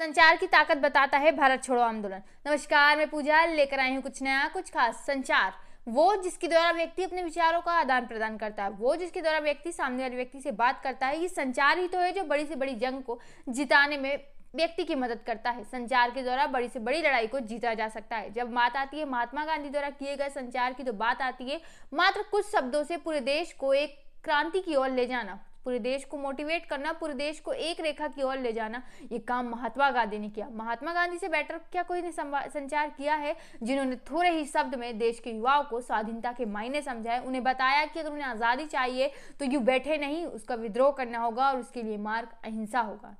संचार की ताकत बताता है भारत छोड़ो आंदोलन। नमस्कार, मैं पूजा, लेकर आई हूँ कुछ नया, कुछ खास संचार। वो जिसके द्वारा व्यक्ति अपने विचारों का आदान प्रदान करता है, वो जिसके द्वारा व्यक्ति सामने वाले व्यक्ति से बात करता है, ये संचार ही तो है जो बड़ी से बड़ी जंग को जिताने में व्यक्ति की मदद करता है। संचार के द्वारा बड़ी से बड़ी लड़ाई को जीता जा सकता है। जब बात आती है महात्मा गांधी द्वारा किए गए संचार की तो बात आती है मात्र कुछ शब्दों से पूरे देश को एक क्रांति की ओर ले जाना। पूरे देश को मोटिवेट करना, पूरे देश को एक रेखा की ओर ले जाना, ये काम महात्मा गांधी ने किया। महात्मा गांधी से बेटर क्या कोई ने संचार किया है? जिन्होंने थोड़े ही शब्द में देश के युवाओं को स्वाधीनता के मायने समझाए, उन्हें बताया कि अगर उन्हें आज़ादी चाहिए तो यू बैठे नहीं, उसका विद्रोह करना होगा और उसके लिए मार्ग अहिंसा होगा।